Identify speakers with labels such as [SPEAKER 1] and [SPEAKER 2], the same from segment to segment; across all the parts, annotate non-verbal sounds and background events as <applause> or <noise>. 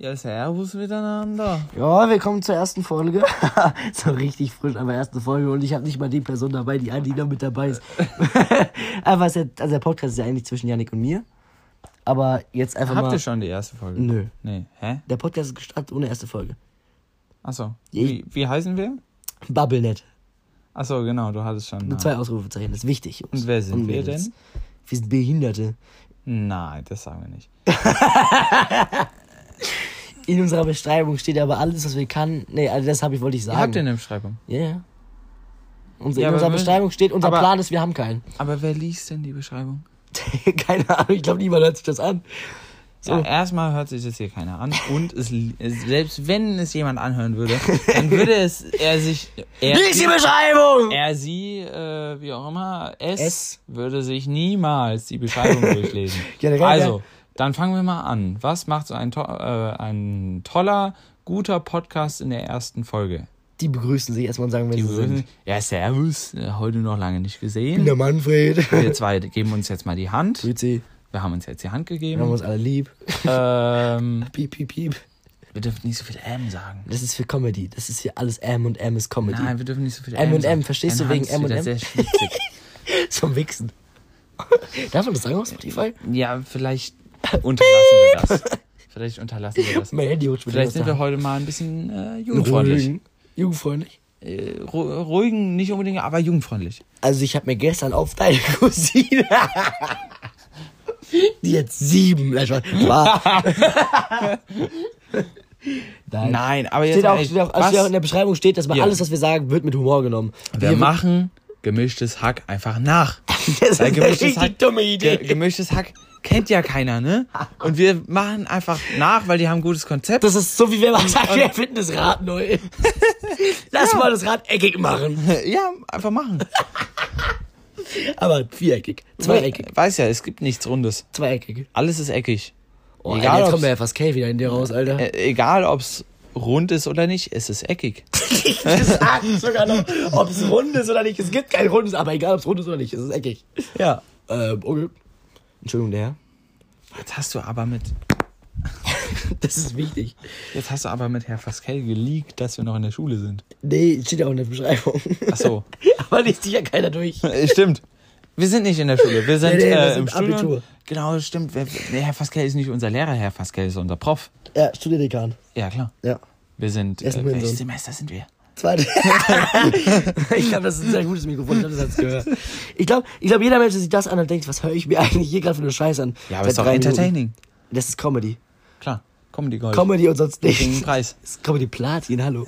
[SPEAKER 1] Ja, servus miteinander.
[SPEAKER 2] Ja, willkommen zur ersten Folge. <laughs> so richtig frisch, aber erste Folge und ich habe nicht mal die Person dabei, die eigentlich noch mit dabei ist. <laughs> aber ist ja, also der Podcast ist ja eigentlich zwischen Yannick und mir. Aber jetzt einfach
[SPEAKER 1] Habt
[SPEAKER 2] mal.
[SPEAKER 1] ihr schon die erste Folge?
[SPEAKER 2] Nö.
[SPEAKER 1] Nee. Hä?
[SPEAKER 2] Der Podcast ist gestartet ohne erste Folge.
[SPEAKER 1] Achso. Wie, wie heißen wir?
[SPEAKER 2] Bubblenet.
[SPEAKER 1] Achso, genau, du hattest schon.
[SPEAKER 2] Mit
[SPEAKER 1] Namen.
[SPEAKER 2] zwei Ausrufezeichen, das ist wichtig. Jungs.
[SPEAKER 1] Und wer sind wir
[SPEAKER 2] Mädels.
[SPEAKER 1] denn?
[SPEAKER 2] Wir sind Behinderte.
[SPEAKER 1] Nein, das sagen wir nicht. <laughs>
[SPEAKER 2] In unserer Beschreibung steht aber alles, was wir kann. Nee, also das habe ich, wollte ich
[SPEAKER 1] Ihr
[SPEAKER 2] sagen.
[SPEAKER 1] habt ihr eine Beschreibung.
[SPEAKER 2] Ja, ja. Unser,
[SPEAKER 1] Ja,
[SPEAKER 2] in unserer Beschreibung steht, unser
[SPEAKER 1] aber-
[SPEAKER 2] Plan ist, wir haben keinen. <laughs>
[SPEAKER 1] Aber wer liest denn die Beschreibung? <laughs>
[SPEAKER 2] Keine Ahnung, ich glaube, niemand hört sich das an. So.
[SPEAKER 1] Ja, erstmal hört sich das hier keiner an. Und es, selbst wenn es jemand anhören würde, dann würde es er sich. Er,
[SPEAKER 2] Lies die Beschreibung!
[SPEAKER 1] er sie, äh, wie auch immer, es,
[SPEAKER 2] Es.
[SPEAKER 1] würde sich niemals die Beschreibung <laughs> durchlesen.
[SPEAKER 2] Generell,
[SPEAKER 1] also, dann fangen wir mal an. Was macht so ein, to äh, ein toller, guter Podcast in der ersten Folge?
[SPEAKER 2] Die begrüßen sich erstmal und sagen, wer
[SPEAKER 1] Die
[SPEAKER 2] sie sind.
[SPEAKER 1] ja, servus, äh, heute noch lange nicht
[SPEAKER 2] Ich bin
[SPEAKER 1] gesehen.
[SPEAKER 2] der Manfred.
[SPEAKER 1] Wir zwei geben uns jetzt mal die Hand.
[SPEAKER 2] Grüezi.
[SPEAKER 1] Wir haben uns jetzt die Hand
[SPEAKER 2] Wir haben
[SPEAKER 1] gegeben.
[SPEAKER 2] uns alle lieb.
[SPEAKER 1] Ähm, <laughs>
[SPEAKER 2] Piep, piep, piep.
[SPEAKER 1] wir dürfen nicht so viel M sagen.
[SPEAKER 2] Das ist für Comedy. Das ist hier alles M und M ist Comedy.
[SPEAKER 1] Nein, wir dürfen nicht so viel
[SPEAKER 2] M und
[SPEAKER 1] sagen.
[SPEAKER 2] M, verstehst du, wegen M und M?
[SPEAKER 1] sehr. <laughs>
[SPEAKER 2] Zum Wichsen. Darf man das sagen auf Spotify?
[SPEAKER 1] ja, vielleicht unterlassen wir das. Vielleicht unterlassen wir das.
[SPEAKER 2] Mein Handy
[SPEAKER 1] Vielleicht sind wir heute mal ein bisschen äh, jugendfreundlich.
[SPEAKER 2] Ruhigen. Jugendfreundlich.
[SPEAKER 1] Äh, ru- ruhigen, nicht unbedingt, aber jugendfreundlich.
[SPEAKER 2] Also ich habe mir gestern auf deine Cousine... <laughs> Die jetzt sieben. War. <laughs> Nein.
[SPEAKER 1] Nein, aber jetzt
[SPEAKER 2] Steht auch, steht auch, also in der Beschreibung steht, dass man
[SPEAKER 1] Ja.
[SPEAKER 2] alles, was wir sagen, wird mit Humor genommen.
[SPEAKER 1] wir machen gemischtes Hack einfach nach. <laughs>
[SPEAKER 2] Das ist eine richtig
[SPEAKER 1] Hack,
[SPEAKER 2] dumme Idee.
[SPEAKER 1] Ge gemischtes Hack kennt ja keiner, ne? Und wir machen einfach nach, weil die haben ein gutes Konzept.
[SPEAKER 2] Das ist so wie wenn man sagt, wir erfinden das Rad neu. <laughs> Lass mal das Rad eckig machen. <laughs>
[SPEAKER 1] ja, einfach machen. <laughs>
[SPEAKER 2] Aber viereckig. Zweieckig.
[SPEAKER 1] Weiß ja, es gibt nichts Rundes.
[SPEAKER 2] Zweieckig.
[SPEAKER 1] Alles ist eckig.
[SPEAKER 2] Oh,
[SPEAKER 1] Egal,
[SPEAKER 2] Alter, jetzt
[SPEAKER 1] ob's-
[SPEAKER 2] kommt mir ja fast K wieder in dir raus, Alter.
[SPEAKER 1] Äh, egal, ob's rund ist oder nicht, es ist eckig.
[SPEAKER 2] Ich sag sogar noch, ob es rund ist oder nicht. Es gibt kein rundes, aber egal, ob es rund ist oder nicht. Es ist eckig.
[SPEAKER 1] Ja.
[SPEAKER 2] Ähm, okay. Entschuldigung, der Herr.
[SPEAKER 1] Jetzt hast du aber mit, <laughs>
[SPEAKER 2] Das ist wichtig.
[SPEAKER 1] jetzt hast du aber mit Herr Faskel geleakt, dass wir noch in der Schule sind.
[SPEAKER 2] Nee, steht ja auch in der Beschreibung.
[SPEAKER 1] Ach so. <laughs>
[SPEAKER 2] aber liest sich ja keiner durch.
[SPEAKER 1] Äh, Stimmt. Wir sind nicht in der Schule. Wir sind,
[SPEAKER 2] Nee, nee, wir
[SPEAKER 1] äh,
[SPEAKER 2] sind
[SPEAKER 1] im Studium.
[SPEAKER 2] Abitur.
[SPEAKER 1] Genau, stimmt. Nee, Herr Faskel ist nicht unser Lehrer, Herr Faskel ist unser Prof.
[SPEAKER 2] Ja, Studierdekan.
[SPEAKER 1] Ja, klar.
[SPEAKER 2] Ja.
[SPEAKER 1] Wir sind. Äh, welches. Semester sind wir?
[SPEAKER 2] Zweite. <laughs> ich glaube, das ist ein sehr gutes Mikrofon. Ich glaube, das hat's gehört. Ich glaube, ich glaub, jeder Mensch, der sich das an und denkt, was höre ich mir <laughs> eigentlich hier gerade für eine Scheiße an?
[SPEAKER 1] Ja, aber
[SPEAKER 2] Seit
[SPEAKER 1] ist doch
[SPEAKER 2] drei Minuten.
[SPEAKER 1] entertaining.
[SPEAKER 2] Das ist Comedy.
[SPEAKER 1] Klar. Comedy Gold.
[SPEAKER 2] Comedy und sonst nichts.
[SPEAKER 1] Preis.
[SPEAKER 2] Das <laughs> ist Comedy Platin, hallo.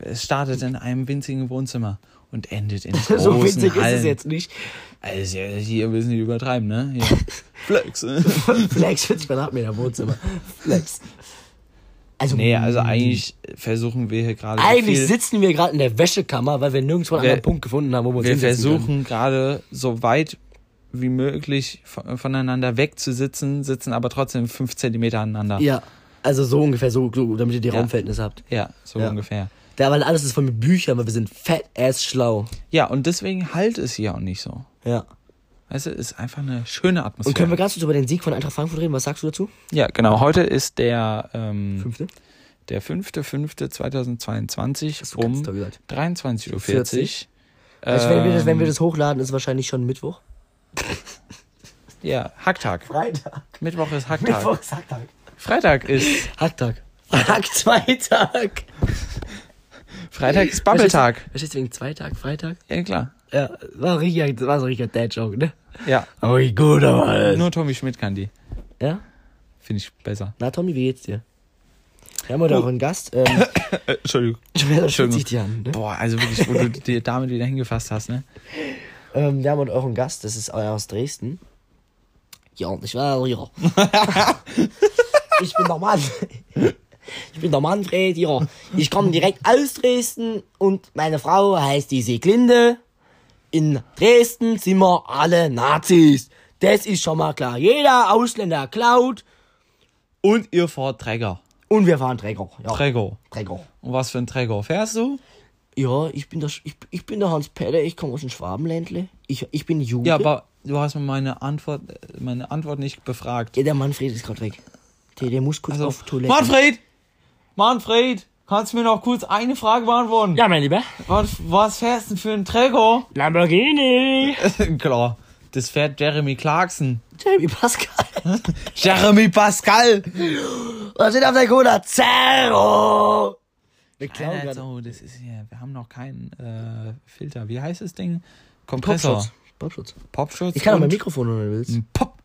[SPEAKER 1] Es startet in einem winzigen Wohnzimmer und endet in großen
[SPEAKER 2] so winzig ist
[SPEAKER 1] Hallen.
[SPEAKER 2] es jetzt nicht.
[SPEAKER 1] Also hier müssen die übertreiben, ne? Hier. Flex. ne?
[SPEAKER 2] Flex 40 Quadratmeter Wohnzimmer. Flex. Also,
[SPEAKER 1] nee, also eigentlich versuchen wir hier gerade so
[SPEAKER 2] eigentlich
[SPEAKER 1] viel,
[SPEAKER 2] sitzen wir gerade in der Wäschekammer, weil wir nirgendwo einen anderen Punkt gefunden haben, wo wir uns
[SPEAKER 1] wir versuchen gerade so weit wie möglich von- voneinander wegzusitzen, sitzen aber trotzdem fünf Zentimeter aneinander.
[SPEAKER 2] Ja, also so ungefähr, so, so damit ihr die
[SPEAKER 1] Ja.
[SPEAKER 2] Raumverhältnisse habt.
[SPEAKER 1] Ja, so
[SPEAKER 2] Ja.
[SPEAKER 1] ungefähr.
[SPEAKER 2] Ja, weil alles ist von Büchern, weil wir sind fat ass schlau.
[SPEAKER 1] Ja, und deswegen halt es hier auch nicht so.
[SPEAKER 2] Ja.
[SPEAKER 1] Weißt du, ist einfach eine schöne Atmosphäre.
[SPEAKER 2] Und können wir ganz kurz über den Sieg von Eintracht Frankfurt reden? Was sagst du dazu?
[SPEAKER 1] ja, genau. Heute ist der, ähm,
[SPEAKER 2] Fünfte?
[SPEAKER 1] der 5.5.2022
[SPEAKER 2] Hast du ganz
[SPEAKER 1] um
[SPEAKER 2] toll gesagt.
[SPEAKER 1] 23.40 Uhr.
[SPEAKER 2] 40. Also wenn, wir das, wenn wir
[SPEAKER 1] Ähm,
[SPEAKER 2] das hochladen, ist es wahrscheinlich schon Mittwoch. <laughs>
[SPEAKER 1] Ja, Hacktag.
[SPEAKER 2] Freitag.
[SPEAKER 1] Mittwoch ist Hacktag.
[SPEAKER 2] Mittwoch ist Hacktag.
[SPEAKER 1] Freitag ist
[SPEAKER 2] Hacktag. Hack-Zweitag.
[SPEAKER 1] Freitag ist Babbeltag.
[SPEAKER 2] Verstehst du wegen Zweitag, Freitag?
[SPEAKER 1] Ja, klar.
[SPEAKER 2] Ja, war, richtig, war so ein richtiger Dad-Joke, ne?
[SPEAKER 1] Ja.
[SPEAKER 2] Oh, wie gut, aber.
[SPEAKER 1] Nur Tommy Schmidt kann die.
[SPEAKER 2] Ja?
[SPEAKER 1] Finde ich besser.
[SPEAKER 2] Na, Tommy, wie geht's dir? Wir haben heute
[SPEAKER 1] Oh.
[SPEAKER 2] auch einen Gast. Ähm,
[SPEAKER 1] Äh, <coughs> Entschuldigung. Entschuldigung.
[SPEAKER 2] die an, ne?
[SPEAKER 1] Boah, also wirklich, wo du <laughs> die Dame wieder hingefasst hast, ne?
[SPEAKER 2] Ähm, wir haben heute auch einen Gast, das ist euer aus Dresden. Ja, und ich war ja. <laughs> ich bin der Mann. Ich bin der Manfred, ja. Ich komme direkt aus Dresden und meine Frau heißt die Seglinde. In Dresden sind wir alle Nazis. Das ist schon mal klar. Jeder Ausländer klaut
[SPEAKER 1] Und ihr fahrt Träger.
[SPEAKER 2] und wir fahren Träger. Ja,
[SPEAKER 1] Träger.
[SPEAKER 2] Träger.
[SPEAKER 1] Und was für ein Träger fährst du?
[SPEAKER 2] Ja, ich bin der, ich, ich bin der Hans Peter, ich komme aus dem Schwabenländle. Ich, ich bin Jude.
[SPEAKER 1] Ja, aber du hast mir meine Antwort, meine Antwort nicht befragt.
[SPEAKER 2] Ja, der Manfred ist gerade weg. Der, der muss kurz
[SPEAKER 1] Also,
[SPEAKER 2] auf Toilette.
[SPEAKER 1] Manfred! Manfred! Kannst du mir noch kurz eine Frage beantworten?
[SPEAKER 2] Ja, mein Lieber.
[SPEAKER 1] Was, was fährst du denn für ein Träger?
[SPEAKER 2] Lamborghini. <laughs>
[SPEAKER 1] Klar, das fährt Jeremy Clarkson.
[SPEAKER 2] Jamie Pascal. <laughs>
[SPEAKER 1] Jeremy Pascal!
[SPEAKER 2] Was steht auf der Cola? Zero. Wir klauen
[SPEAKER 1] Alter,
[SPEAKER 2] gerade.
[SPEAKER 1] so, das ist hier, wir haben noch keinen äh, Filter. Wie heißt das Ding? Kompressor.
[SPEAKER 2] Popschutz. Popschutz.
[SPEAKER 1] Popschutz.
[SPEAKER 2] Ich kann auch mein Mikrofon, wenn du willst.
[SPEAKER 1] Pop.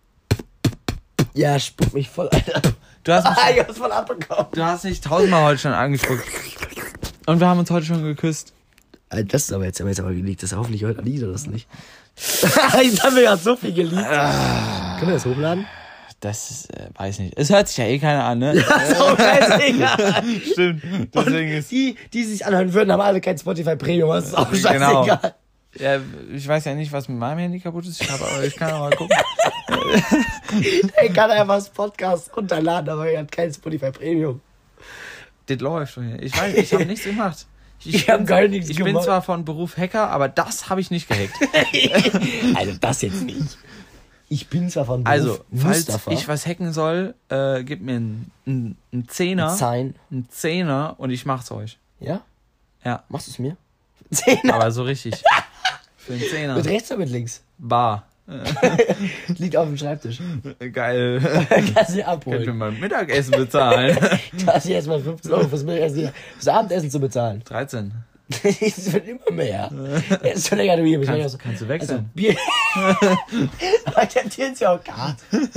[SPEAKER 2] Ja, spuck mich voll, Alter.
[SPEAKER 1] Du hast, mich, <laughs>
[SPEAKER 2] ich hab's voll abbekommen.
[SPEAKER 1] du hast mich tausendmal heute schon angespuckt. Und wir haben uns heute schon geküsst.
[SPEAKER 2] Alter, Das ist aber jetzt, haben wir jetzt aber geleakt. Das ist hoffentlich heute Lied oder das nicht. <laughs> jetzt haben wir ja so viel geleakt. Können wir das hochladen?
[SPEAKER 1] Das ist, äh, weiß nicht. Es hört sich ja eh keiner an, ne? <laughs>
[SPEAKER 2] so scheißegal.
[SPEAKER 1] Stimmt. Deswegen
[SPEAKER 2] Und
[SPEAKER 1] ist.
[SPEAKER 2] die, die sich anhören würden, haben alle kein Spotify Premium. Das ist auch
[SPEAKER 1] Genau. Ja, ich weiß ja nicht, was mit meinem Handy kaputt ist. Ich, hab, aber ich kann aber mal gucken. <laughs>
[SPEAKER 2] Er kann einfach das Podcast runterladen, aber er hat kein Spotify Premium.
[SPEAKER 1] Das läuft schon hier. Ich weiß, ich habe nichts gemacht. <laughs>
[SPEAKER 2] Ich hab
[SPEAKER 1] bin-
[SPEAKER 2] gar nichts
[SPEAKER 1] Ich bin
[SPEAKER 2] gemacht.
[SPEAKER 1] zwar von Beruf Hacker, aber das habe ich nicht gehackt. <laughs>
[SPEAKER 2] Also das jetzt nicht. Ich bin zwar von Beruf
[SPEAKER 1] Also, falls
[SPEAKER 2] Mustafa.
[SPEAKER 1] ich was hacken soll, äh, gib mir einen, einen, einen Zehner.
[SPEAKER 2] Sein.
[SPEAKER 1] Einen Zehner und ich mach's euch.
[SPEAKER 2] Ja?
[SPEAKER 1] Ja,
[SPEAKER 2] Machst du es mir? Zehner.
[SPEAKER 1] aber so richtig. Für einen Zehner.
[SPEAKER 2] Mit rechts oder mit links?
[SPEAKER 1] Bar. <laughs>
[SPEAKER 2] Liegt auf dem Schreibtisch.
[SPEAKER 1] Geil. <laughs>
[SPEAKER 2] Kannst du dir
[SPEAKER 1] Könnt
[SPEAKER 2] abholen.
[SPEAKER 1] mal Mittagessen bezahlen? <laughs>
[SPEAKER 2] Du hast jetzt mal 15 Euro fürs, Mittagessen, fürs Abendessen zu bezahlen.
[SPEAKER 1] 13. <laughs>
[SPEAKER 2] Es wird immer mehr. Er ist schon länger du bist.
[SPEAKER 1] Kannst-
[SPEAKER 2] Also,
[SPEAKER 1] kannst du
[SPEAKER 2] Also,
[SPEAKER 1] wechseln.
[SPEAKER 2] Bier. <laughs> Akzeptieren Sie auch gar. <laughs>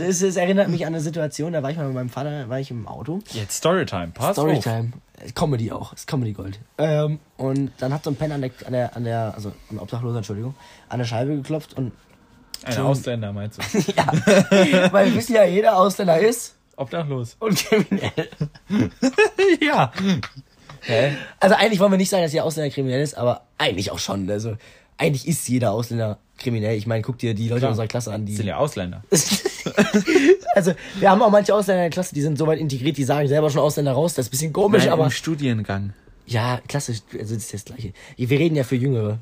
[SPEAKER 2] Es, es erinnert mich an eine Situation, da war ich mal mit meinem Vater, war ich im Auto.
[SPEAKER 1] Jetzt Storytime. Pass auf.
[SPEAKER 2] Storytime. Comedy auch. Ist Comedy Gold. Ähm, und dann hat so ein Penner an der, an der, an der, also ein Obdachloser, Entschuldigung, an der Scheibe geklopft und
[SPEAKER 1] Ein Ausländer meinst du?
[SPEAKER 2] ja, weil wir wissen ja, jeder Ausländer ist
[SPEAKER 1] Obdachlos.
[SPEAKER 2] und kriminell.
[SPEAKER 1] ja. Hä?
[SPEAKER 2] Also eigentlich wollen wir nicht sagen, dass jeder Ausländer kriminell ist, aber eigentlich auch schon. Also eigentlich ist jeder Ausländer kriminell. Ich meine, guck dir die Leute
[SPEAKER 1] Klar.
[SPEAKER 2] unserer Klasse an, die.
[SPEAKER 1] Das sind ja Ausländer. <laughs>
[SPEAKER 2] also wir haben auch manche Ausländer in der Klasse, die sind so weit integriert, die sagen selber schon Ausländer raus. Das ist ein bisschen komisch,
[SPEAKER 1] Nein,
[SPEAKER 2] aber
[SPEAKER 1] im Studiengang.
[SPEAKER 2] ja, klassisch, also das ist das Gleiche. Wir reden ja für Jüngere.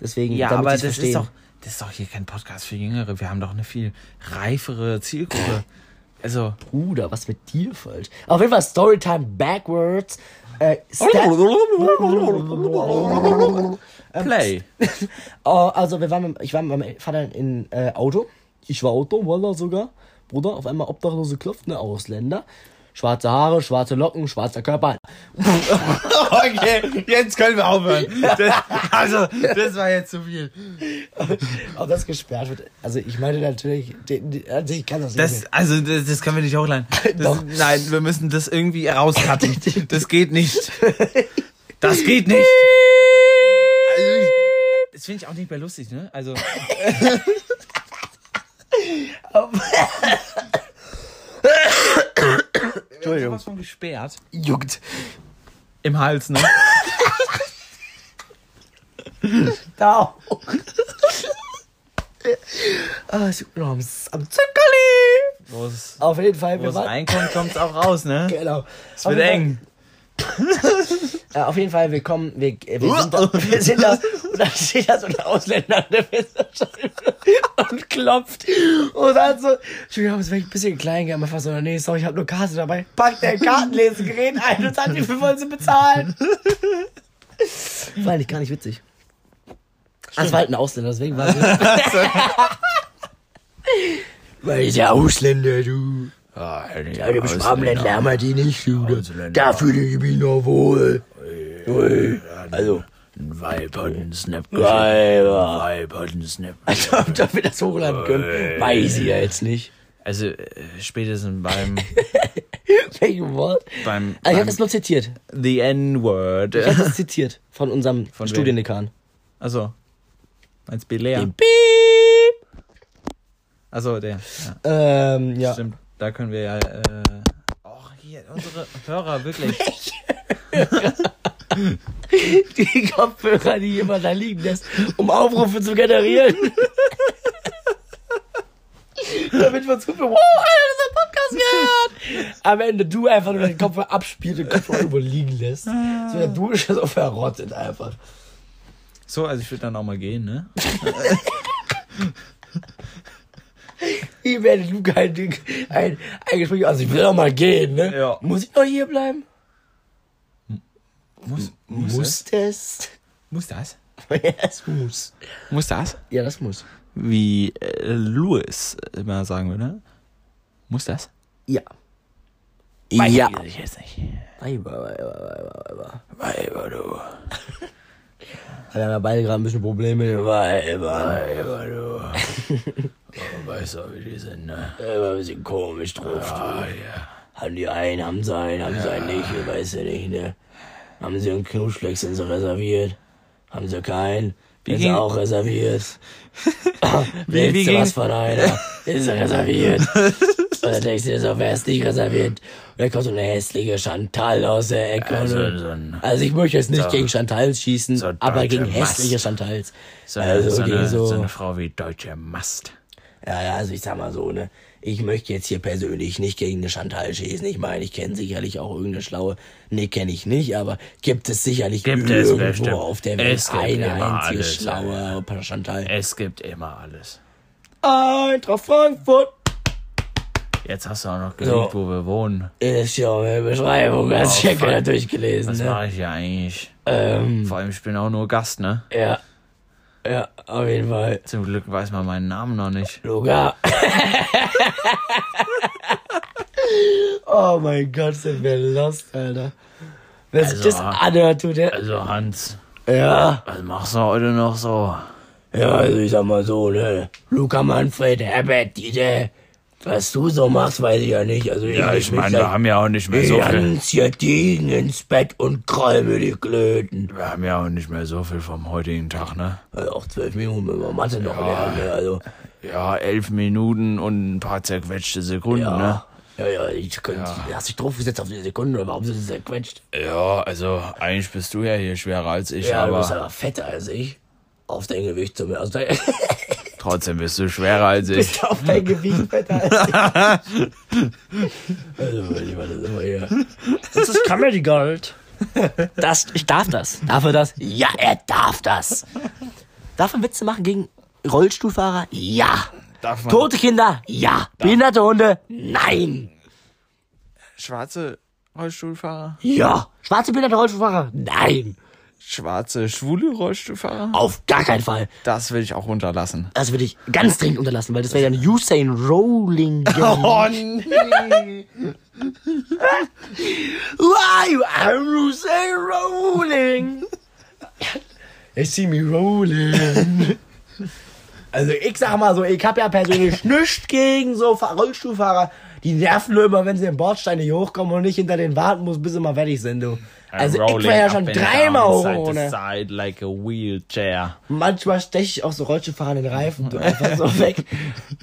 [SPEAKER 2] Deswegen,
[SPEAKER 1] Ja,
[SPEAKER 2] damit
[SPEAKER 1] aber das
[SPEAKER 2] verstehen.
[SPEAKER 1] ist doch, das ist doch hier kein Podcast für Jüngere. Wir haben doch eine viel reifere Zielgruppe. <laughs> Also,
[SPEAKER 2] Bruder, was mit dir falsch? Auf jeden Fall Storytime backwards. Äh, <laughs>
[SPEAKER 1] Play. <laughs>
[SPEAKER 2] Oh, also wir waren ich war mit meinem Vater in äh, Auto. Ich war Auto, Wallah sogar. Bruder, auf einmal Obdachlose klopft, ne Ausländer. Schwarze Haare, schwarze Locken, schwarzer Körper. <laughs>
[SPEAKER 1] Okay, jetzt können wir aufhören. Das, also, das war jetzt zu viel.
[SPEAKER 2] Auch das gesperrt wird. Also ich meine natürlich, also ich kann das,
[SPEAKER 1] Das,
[SPEAKER 2] nicht.
[SPEAKER 1] also, das, das können wir nicht hochladen. Das. Nein, wir müssen das irgendwie rauscutten. <laughs> Das geht nicht. Das geht nicht. <laughs> Also, das finde ich auch nicht mehr lustig, ne? Also,
[SPEAKER 2] Entschuldigung.
[SPEAKER 1] was von gesperrt.
[SPEAKER 2] Juckt.
[SPEAKER 1] Im Hals, ne? <laughs>
[SPEAKER 2] Da. ah, ich bin noch am, am Zuckerli. Auf jeden Fall,
[SPEAKER 1] wo es reinkommt, kommt es auch raus, ne? <laughs>
[SPEAKER 2] Genau.
[SPEAKER 1] Es wird eng.
[SPEAKER 2] Ja, <laughs> auf jeden Fall, wir kommen, wir, wir, sind, da, <laughs> wir sind da und dann steht da so ein Ausländer an der Fensterscheibe <laughs> und klopft und dann so, Entschuldigung, es wäre ein bisschen klein, gell, einfach so, nee, sorry, ich habe nur Karte dabei. Packt der Kartenlesegerät ein und sagt, wie viel wollen sie bezahlen? War eigentlich gar nicht witzig. Das war halt ein Ausländer, deswegen war es. Weil ist ja Ausländer, du. Ja, die Schwabenländer haben wir die nicht, du. Da fühle ich mich noch wohl. Ui. Also,
[SPEAKER 1] Ein Weib hat einen Snap <laughs>
[SPEAKER 2] Weiber.
[SPEAKER 1] Weib hat einen Snap
[SPEAKER 2] Also, ob wir das hochladen können, weiß ich ja jetzt nicht.
[SPEAKER 1] Also, äh, spätestens beim, <laughs>
[SPEAKER 2] Welchen Wort?
[SPEAKER 1] beim,
[SPEAKER 2] Ah, ich habe
[SPEAKER 1] beim
[SPEAKER 2] das nur zitiert.
[SPEAKER 1] The N-Word.
[SPEAKER 2] Ich habe das <laughs> zitiert von unserem
[SPEAKER 1] Von?
[SPEAKER 2] Studiendekan.
[SPEAKER 1] Also, meinst Belair?
[SPEAKER 2] Den Piep.
[SPEAKER 1] Also, der. Ja,
[SPEAKER 2] Ähm, ja.
[SPEAKER 1] Stimmt. Da können wir ja, äh, auch hier, unsere Hörer, wirklich. <laughs> <laughs>
[SPEAKER 2] Die Kopfhörer, die jemand da liegen lässt, um Aufrufe zu generieren. <laughs> Damit wir gut wow, Alter, das hat Podcast gehört. Am Ende du einfach nur den Kopfhörer abspielst und den Kopfhörer irgendwo liegen lässt. So der Du ist so verrottet einfach.
[SPEAKER 1] So, also ich würde dann auch mal gehen, ne?
[SPEAKER 2] Wie werdet Luca ein, ein, ein Gespräch? Also ich will doch mal gehen, ne?
[SPEAKER 1] Ja.
[SPEAKER 2] Muss ich noch hier bleiben?
[SPEAKER 1] Muss,
[SPEAKER 2] Muss das?
[SPEAKER 1] Muss das? <laughs>
[SPEAKER 2] ja, es muss.
[SPEAKER 1] Muss das?
[SPEAKER 2] Ja, das muss.
[SPEAKER 1] Wie äh, Louis immer sagen würde. Muss das?
[SPEAKER 2] Ja.
[SPEAKER 1] Weiß
[SPEAKER 2] ja.
[SPEAKER 1] Ich jetzt nicht.
[SPEAKER 2] Weiber, Weiber, Weiber, Weiber.
[SPEAKER 1] Weiber, du. <laughs>
[SPEAKER 2] Wir haben ja beide gerade ein bisschen Probleme. Weiber.
[SPEAKER 1] Weiber, du. <laughs> weißt du, wie die sind, ne?
[SPEAKER 2] Immer ein bisschen komisch drauf.
[SPEAKER 1] Ah,
[SPEAKER 2] du.
[SPEAKER 1] ja.
[SPEAKER 2] Haben die einen, haben sie einen, haben sie einen nicht, ich weiß ja nicht, ne? Haben sie einen Knutschflex, sind sie reserviert? Haben sie keinen?
[SPEAKER 1] Wie
[SPEAKER 2] Ist
[SPEAKER 1] ging-
[SPEAKER 2] auch reserviert? <laughs>
[SPEAKER 1] wie
[SPEAKER 2] Willst du
[SPEAKER 1] ging-
[SPEAKER 2] was von einer? Ist er reserviert? <laughs> Und dann denkst du dir so, wer ist nicht reserviert? Und dann kommt so eine hässliche Chantal aus der Ecke.
[SPEAKER 1] Also,
[SPEAKER 2] ne?
[SPEAKER 1] so ein-
[SPEAKER 2] also ich möchte jetzt nicht
[SPEAKER 1] so-
[SPEAKER 2] gegen Chantals schießen,
[SPEAKER 1] so
[SPEAKER 2] aber gegen
[SPEAKER 1] Mast.
[SPEAKER 2] hässliche Chantals.
[SPEAKER 1] So eine,
[SPEAKER 2] also
[SPEAKER 1] so, eine,
[SPEAKER 2] so
[SPEAKER 1] eine Frau wie Deutsche Mast.
[SPEAKER 2] Ja, ja, also ich sag mal so, ne? Ich möchte jetzt hier persönlich nicht gegen eine Chantal schießen. Ich meine, ich kenne sicherlich auch irgendeine schlaue. Nee, kenne ich nicht, aber gibt es sicherlich
[SPEAKER 1] Gibt es
[SPEAKER 2] irgendwo
[SPEAKER 1] bestimmt.
[SPEAKER 2] auf der Welt
[SPEAKER 1] Es gibt
[SPEAKER 2] eine
[SPEAKER 1] immer
[SPEAKER 2] einzige
[SPEAKER 1] alles,
[SPEAKER 2] schlaue Chantal.
[SPEAKER 1] Es gibt immer alles.
[SPEAKER 2] Eintracht Frankfurt
[SPEAKER 1] Jetzt hast du auch noch gelegt, wo wir wohnen.
[SPEAKER 2] ist ja eine Beschreibung, hast du ja
[SPEAKER 1] Oh,
[SPEAKER 2] gerade durchgelesen,
[SPEAKER 1] Was
[SPEAKER 2] ne?
[SPEAKER 1] mache ich hier eigentlich?
[SPEAKER 2] Ähm,
[SPEAKER 1] Vor allem, ich bin auch nur Gast, ne?
[SPEAKER 2] ja. Ja, auf jeden Fall.
[SPEAKER 1] Zum Glück weiß man meinen Namen noch nicht.
[SPEAKER 2] Luca. <laughs> oh mein Gott, sind wir lost, Alter. Wer sich
[SPEAKER 1] Also,
[SPEAKER 2] das anhört, tut der.
[SPEAKER 1] Also Hans,
[SPEAKER 2] Ja.
[SPEAKER 1] was machst du heute noch so?
[SPEAKER 2] Ja, also ich sag mal so, ne? Luca Manfred, Herbert, Dieter. Was du so machst, weiß ich ja nicht. Also
[SPEAKER 1] Ja, ich
[SPEAKER 2] mich
[SPEAKER 1] meine, wir haben ja auch nicht mehr so viel.
[SPEAKER 2] ganz Jahrtigen ins Bett und kräume die Klöten.
[SPEAKER 1] Wir haben ja auch nicht mehr so viel vom heutigen Tag, ne?
[SPEAKER 2] Also auch zwölf Minuten mit der Mathe noch lernen, ne? Also,
[SPEAKER 1] Ja, elf Minuten und ein paar zerquetschte Sekunden,
[SPEAKER 2] ja.
[SPEAKER 1] ne?
[SPEAKER 2] Ja, ja, ich könnte, hast dich draufgesetzt auf die Sekunde, oder warum sind sie zerquetscht?
[SPEAKER 1] Ja, also eigentlich bist du ja hier schwerer als ich,
[SPEAKER 2] Ja, du
[SPEAKER 1] aber
[SPEAKER 2] bist aber fetter als ich. Auf dein Gewicht zum also dein, <laughs>
[SPEAKER 1] trotzdem bist du schwerer als ich.
[SPEAKER 2] bist auf dein Gewicht fetter als ich. <laughs> also, mein Lieber, das ist immer hier. Das ist Comedy Gold. Das, ich darf das. Darf er das? Ja, er darf das. Darf er Witze machen gegen Rollstuhlfahrer? Ja.
[SPEAKER 1] Darf man
[SPEAKER 2] Tote Kinder? Ja. Behinderte Hunde? Nein.
[SPEAKER 1] schwarze Rollstuhlfahrer?
[SPEAKER 2] Ja. Schwarze behinderte Rollstuhlfahrer? Nein.
[SPEAKER 1] Schwarze schwule Rollstuhlfahrer?
[SPEAKER 2] Auf gar keinen Fall.
[SPEAKER 1] Das will ich auch unterlassen.
[SPEAKER 2] Das würde ich ganz dringend unterlassen, weil das wäre ja ein Usain Rolling. <laughs>
[SPEAKER 1] Oh nee! <laughs>
[SPEAKER 2] Why I'm Usain Rolling? I see me rolling. Also ich sag mal so, ich hab ja persönlich <laughs> nichts gegen so Fahr- Rollstuhlfahrer. Die nerven nur immer, wenn sie in Bordsteine hier hochkommen und nicht hinter denen warten muss, bis sie mal fertig sind, du. Also ich war ja schon dreimal ohne.
[SPEAKER 1] Side like a wheelchair.
[SPEAKER 2] Manchmal steche ich auch so Rollstuhlfahrer in den Reifen, einfach so <laughs> weg.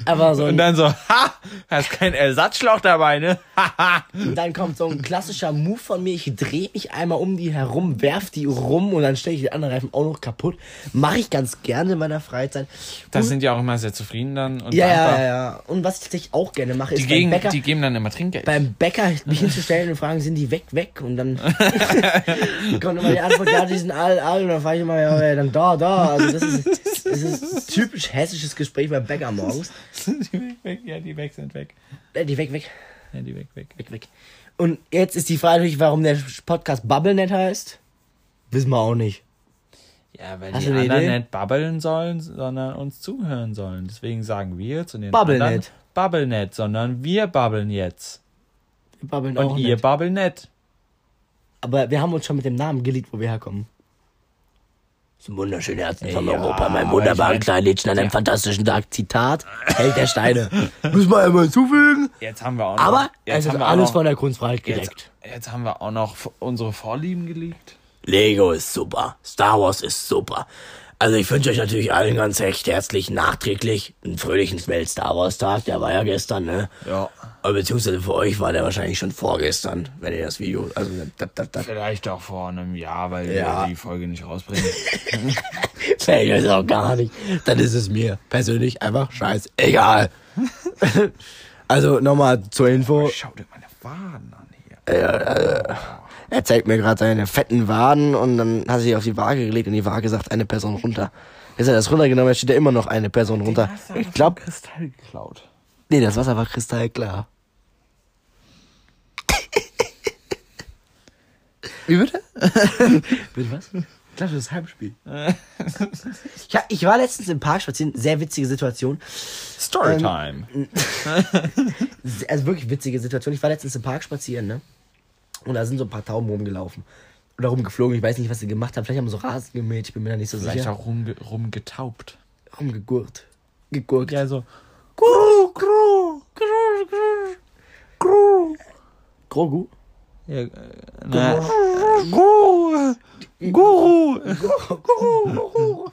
[SPEAKER 2] Aber so
[SPEAKER 1] Und dann so, ha, hast kein Ersatzschlauch dabei, ne? <laughs> Haha.
[SPEAKER 2] dann kommt so ein klassischer Move von mir. Ich drehe mich einmal um die herum, werf die rum und dann stelle ich die anderen Reifen auch noch kaputt. Mache ich ganz gerne in meiner Freizeit.
[SPEAKER 1] da sind die auch immer sehr zufrieden dann. Und
[SPEAKER 2] Ja, ja, ja, ja. Und was ich tatsächlich auch gerne mache,
[SPEAKER 1] Die,
[SPEAKER 2] ist beim
[SPEAKER 1] gegen,
[SPEAKER 2] Bäcker,
[SPEAKER 1] die geben dann immer Trinkgeld.
[SPEAKER 2] beim Bäcker mich hinzustellen und fragen, sind die weg, weg? Und dann <laughs> <laughs> kommt immer die Antwort, ja, die sind all, all. Und dann frage ich immer, ja, ja, dann da, da. Also das ist, das ist typisch hessisches Gespräch beim Bäcker morgens.
[SPEAKER 1] die weg, weg, ja, die weg sind weg.
[SPEAKER 2] Äh, Die weg, weg,
[SPEAKER 1] Ja, die weg, weg.
[SPEAKER 2] weg, weg. Und jetzt ist die Frage natürlich, warum der Podcast BubbleNet heißt. Wissen wir auch nicht.
[SPEAKER 1] Ja, weil
[SPEAKER 2] Hast
[SPEAKER 1] die anderen
[SPEAKER 2] Idee?
[SPEAKER 1] nicht babbeln sollen, sondern uns zuhören sollen. Deswegen sagen wir zu den
[SPEAKER 2] Bubblenet.
[SPEAKER 1] anderen Bubblenet, sondern wir babbeln jetzt.
[SPEAKER 2] Wir babbeln
[SPEAKER 1] Und
[SPEAKER 2] auch
[SPEAKER 1] ihr
[SPEAKER 2] nicht. Aber wir haben uns schon mit dem Namen geleakt, wo wir herkommen. Das ist ein wunderschöner Herzen von
[SPEAKER 1] Ja,
[SPEAKER 2] Europa, mein
[SPEAKER 1] aber
[SPEAKER 2] wunderbaren
[SPEAKER 1] ich mein-
[SPEAKER 2] kleinen Liedchen an einem fantastischen Tag. Zitat, Held der Steine. <laughs> Müssen wir einmal hinzufügen.
[SPEAKER 1] Jetzt haben wir auch noch.
[SPEAKER 2] Aber
[SPEAKER 1] jetzt
[SPEAKER 2] es ist
[SPEAKER 1] haben wir auch
[SPEAKER 2] alles
[SPEAKER 1] noch,
[SPEAKER 2] von der Kunstfreiheit
[SPEAKER 1] jetzt,
[SPEAKER 2] gedeckt.
[SPEAKER 1] jetzt haben wir auch noch unsere Vorlieben geleakt.
[SPEAKER 2] Lego ist super. Star Wars ist super. Also ich wünsche euch natürlich allen ganz recht herzlich nachträglich einen fröhlichen Smell Star Wars Tag. Der war ja gestern, ne?
[SPEAKER 1] Ja.
[SPEAKER 2] Aber beziehungsweise für euch war der wahrscheinlich schon vorgestern, wenn ihr das Video, also das, das, das,
[SPEAKER 1] Vielleicht auch vor einem Jahr, weil
[SPEAKER 2] Ja.
[SPEAKER 1] wir die Folge nicht rausbringen. <laughs>
[SPEAKER 2] Fällt euch auch gar nicht. Dann ist es mir persönlich einfach scheißegal. <laughs> also nochmal zur Info.
[SPEAKER 1] Schau dir meine Waden an hier.
[SPEAKER 2] Er zeigt mir gerade seine fetten Waden und dann hat er sich auf die Waage gelegt und die Waage sagt eine Person runter. Jetzt hat er das runtergenommen, jetzt steht da immer noch eine Person runter. Ich glaube,
[SPEAKER 1] Kristall geklaut.
[SPEAKER 2] Nee, das Wasser war kristallklar.
[SPEAKER 1] Wie bitte? <laughs>
[SPEAKER 2] Bitte was? Ich glaube, das ist Heimspiel. <laughs> ich, ha- ich war letztens im Park spazieren, sehr witzige Situation.
[SPEAKER 1] Storytime. <laughs>
[SPEAKER 2] Se- Also wirklich witzige Situation. Ich war letztens im Park spazieren, ne? Und da sind so ein paar Tauben rumgelaufen. Oder rumgeflogen. Ich weiß nicht, was sie gemacht haben. Vielleicht haben sie so Rasen gemäht. Ich bin mir da nicht so
[SPEAKER 1] Vielleicht
[SPEAKER 2] sicher.
[SPEAKER 1] auch rumge rumgetaubt.
[SPEAKER 2] Rumgegurkt. Gegurkt.
[SPEAKER 1] Ja, so.
[SPEAKER 2] Gru, gru, gru, gru, gru. Grogu?
[SPEAKER 1] Ja, äh, na, Guru. Guru.
[SPEAKER 2] Guru.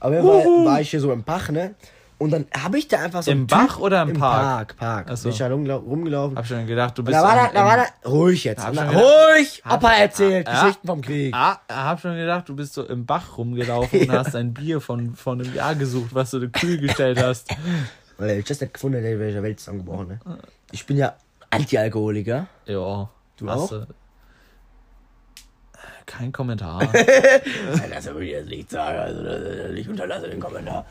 [SPEAKER 2] Auf jeden Fall war ich hier so im Bach, ne? Und dann habe ich da einfach so
[SPEAKER 1] Im
[SPEAKER 2] einen
[SPEAKER 1] Bach
[SPEAKER 2] Typ-
[SPEAKER 1] oder im
[SPEAKER 2] im
[SPEAKER 1] Park?
[SPEAKER 2] Park, Park.
[SPEAKER 1] Ach so.
[SPEAKER 2] Bin ich da rumgelau- rumgelaufen.
[SPEAKER 1] Hab schon gedacht, du bist.
[SPEAKER 2] da war da, da war da, ruhig jetzt.
[SPEAKER 1] Hab
[SPEAKER 2] Na,
[SPEAKER 1] schon gedacht-
[SPEAKER 2] ruhig! Opa erzählt
[SPEAKER 1] Ah,
[SPEAKER 2] Geschichten vom Krieg.
[SPEAKER 1] Ah, hab schon gedacht, du bist so im Bach rumgelaufen und <laughs> hast ein Bier von, von einem Jahr gesucht, was du dir kühl gestellt hast. <laughs>
[SPEAKER 2] Weil ich das nicht gefunden hätte, wäre ich der Welt zusammengebrochen, ne? Ich bin ja Anti-Alkoholiker.
[SPEAKER 1] Ja.
[SPEAKER 2] Du
[SPEAKER 1] hast
[SPEAKER 2] auch?
[SPEAKER 1] du- Kein Kommentar. <laughs>
[SPEAKER 2] Das würde ich jetzt nicht sagen, also ich unterlasse den Kommentar.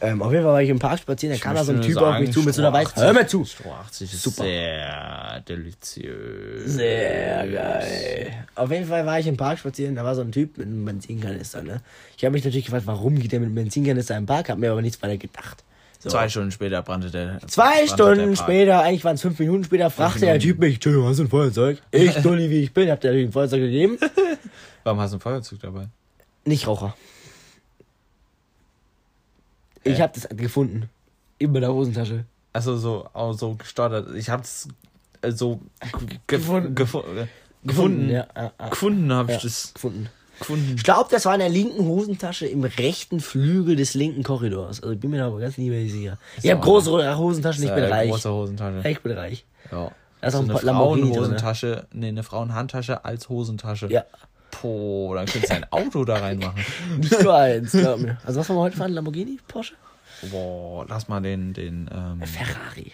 [SPEAKER 2] Ähm, auf jeden Fall war ich im Park spazieren, da kam da so ein Typ
[SPEAKER 1] nur
[SPEAKER 2] auf mich
[SPEAKER 1] sagen,
[SPEAKER 2] zu mit so einer
[SPEAKER 1] Stroh
[SPEAKER 2] Weiß.
[SPEAKER 1] 80
[SPEAKER 2] Hör mir zu!
[SPEAKER 1] Stroh 80 ist
[SPEAKER 2] Super.
[SPEAKER 1] sehr deliziös.
[SPEAKER 2] Sehr geil. Auf jeden Fall war ich im Park spazieren, da war so ein Typ mit einem Benzinkanister, ne? Ich habe mich natürlich gefragt, warum geht der mit einem Benzinkanister im Park, hab mir aber nichts weiter gedacht. So.
[SPEAKER 1] Zwei Stunden später brannte der.
[SPEAKER 2] Zwei
[SPEAKER 1] brannte
[SPEAKER 2] Stunden
[SPEAKER 1] der
[SPEAKER 2] später, eigentlich waren es fünf Minuten später, fragte der Typ mich, Entschuldigung, hast du ein Feuerzeug? Ich, <laughs> Dulli, wie ich bin, hab dir natürlich ein Feuerzeug gegeben. <laughs>
[SPEAKER 1] Warum hast du ein Feuerzeug dabei?
[SPEAKER 2] Nicht Raucher. Ich
[SPEAKER 1] Hä?
[SPEAKER 2] hab das gefunden. In meiner Hosentasche.
[SPEAKER 1] Also so, auch so gestottert. Ich hab's äh, so ge
[SPEAKER 2] Gefunden.
[SPEAKER 1] gefu äh, gefunden.
[SPEAKER 2] Ja, ja, ja.
[SPEAKER 1] Gefunden habe ich das
[SPEAKER 2] gefunden.
[SPEAKER 1] Gefunden.
[SPEAKER 2] Ich glaube, das war in der linken Hosentasche im rechten Flügel des linken Korridors. Also ich bin mir da aber ganz nie mehr sicher. Ich habe
[SPEAKER 1] auch
[SPEAKER 2] große Hosentaschen, ich bin reich.
[SPEAKER 1] Große Hosentasche.
[SPEAKER 2] Ich bin reich.
[SPEAKER 1] Ja.
[SPEAKER 2] Da ist auch
[SPEAKER 1] so
[SPEAKER 2] ein
[SPEAKER 1] eine
[SPEAKER 2] drin, ne?
[SPEAKER 1] Frauenhosentasche, nee, eine Frauenhandtasche als Hosentasche.
[SPEAKER 2] Ja.
[SPEAKER 1] Boah, dann könntest du ein Auto da reinmachen. <laughs>
[SPEAKER 2] Nicht nur eins, glaub mir. Also was wollen wir heute fahren? Lamborghini? Porsche?
[SPEAKER 1] Boah, lass mal den, den, ähm,
[SPEAKER 2] Ferrari.